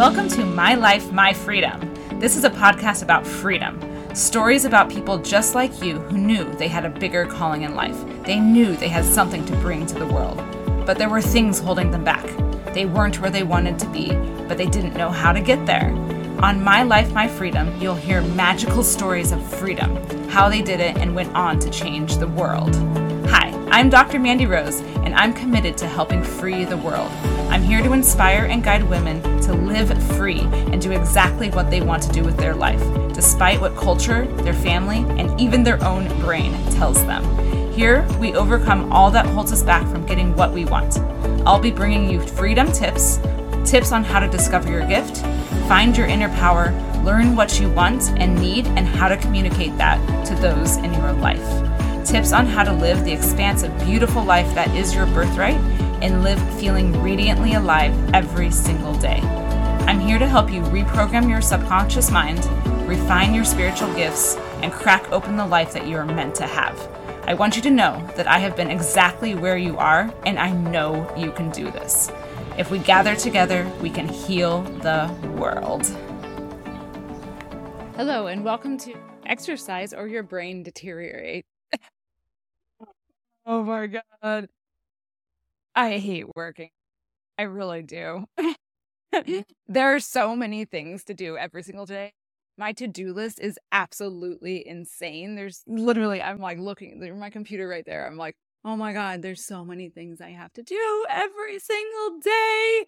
Welcome to My Life, My Freedom. This is a podcast about freedom. Stories about people just like you who knew they had a bigger calling in life. They knew they had something to bring to the world. But there were things holding them back. They weren't where they wanted to be, but they didn't know how to get there. On My Life, My Freedom, you'll hear magical stories of freedom, how they did it, and went on to change the world. Hi, I'm Dr. Mandy Rose, and I'm committed to helping free the world. I'm here to inspire and guide women to live free and do exactly what they want to do with their life, despite what culture, their family, and even their own brain tells them. Here, we overcome all that holds us back from getting what we want. I'll be bringing you freedom tips, tips on how to discover your gift, find your inner power, learn what you want and need, and how to communicate that to those in your life. Tips on how to live the expansive, beautiful life that is your birthright and live feeling radiantly alive every single day. I'm here to help you reprogram your subconscious mind, refine your spiritual gifts, and crack open the life that you are meant to have. I want you to know that I have been exactly where you are, and I know you can do this. If we gather together, we can heal the world. Hello, and welcome to Exercise or Your Brain Deteriorate. oh my God. I hate working. I really do. there are so many things to do every single day. My to do list is absolutely insane. There's literally, I'm like looking, there's my computer right there. I'm like, Oh my God, there's so many things I have to do every single day.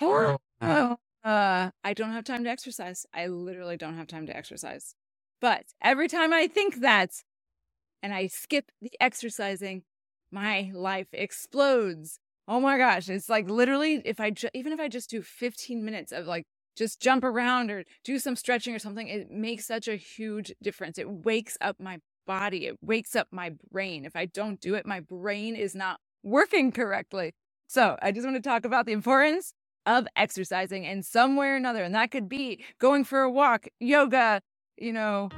Uh, I don't have time to exercise. I literally don't have time to exercise. But every time I think that and I skip the exercising, my life explodes. Oh my gosh, it's like literally if I ju- even if I just do 15 minutes of like just jump around or do some stretching or something, it makes such a huge difference. It wakes up my body. It wakes up my brain. If I don't do it, my brain is not working correctly. So I just want to talk about the importance of exercising in some way or another. And that could be going for a walk, yoga, you know,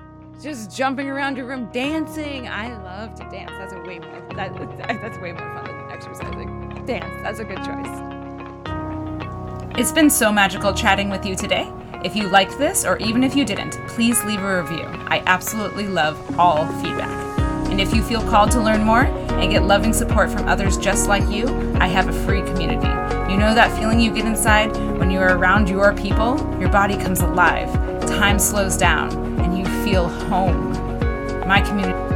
just jumping around your room, dancing. I love to dance. That's a way more that, that's way more fun than exercising. Dance. That's a good choice. It's been so magical chatting with you today. If you liked this, or even if you didn't, please leave a review. I absolutely love all feedback. And if you feel called to learn more and get loving support from others just like you, I have a free community. You know that feeling you get inside when you are around your people? Your body comes alive, time slows down, and you feel home. My community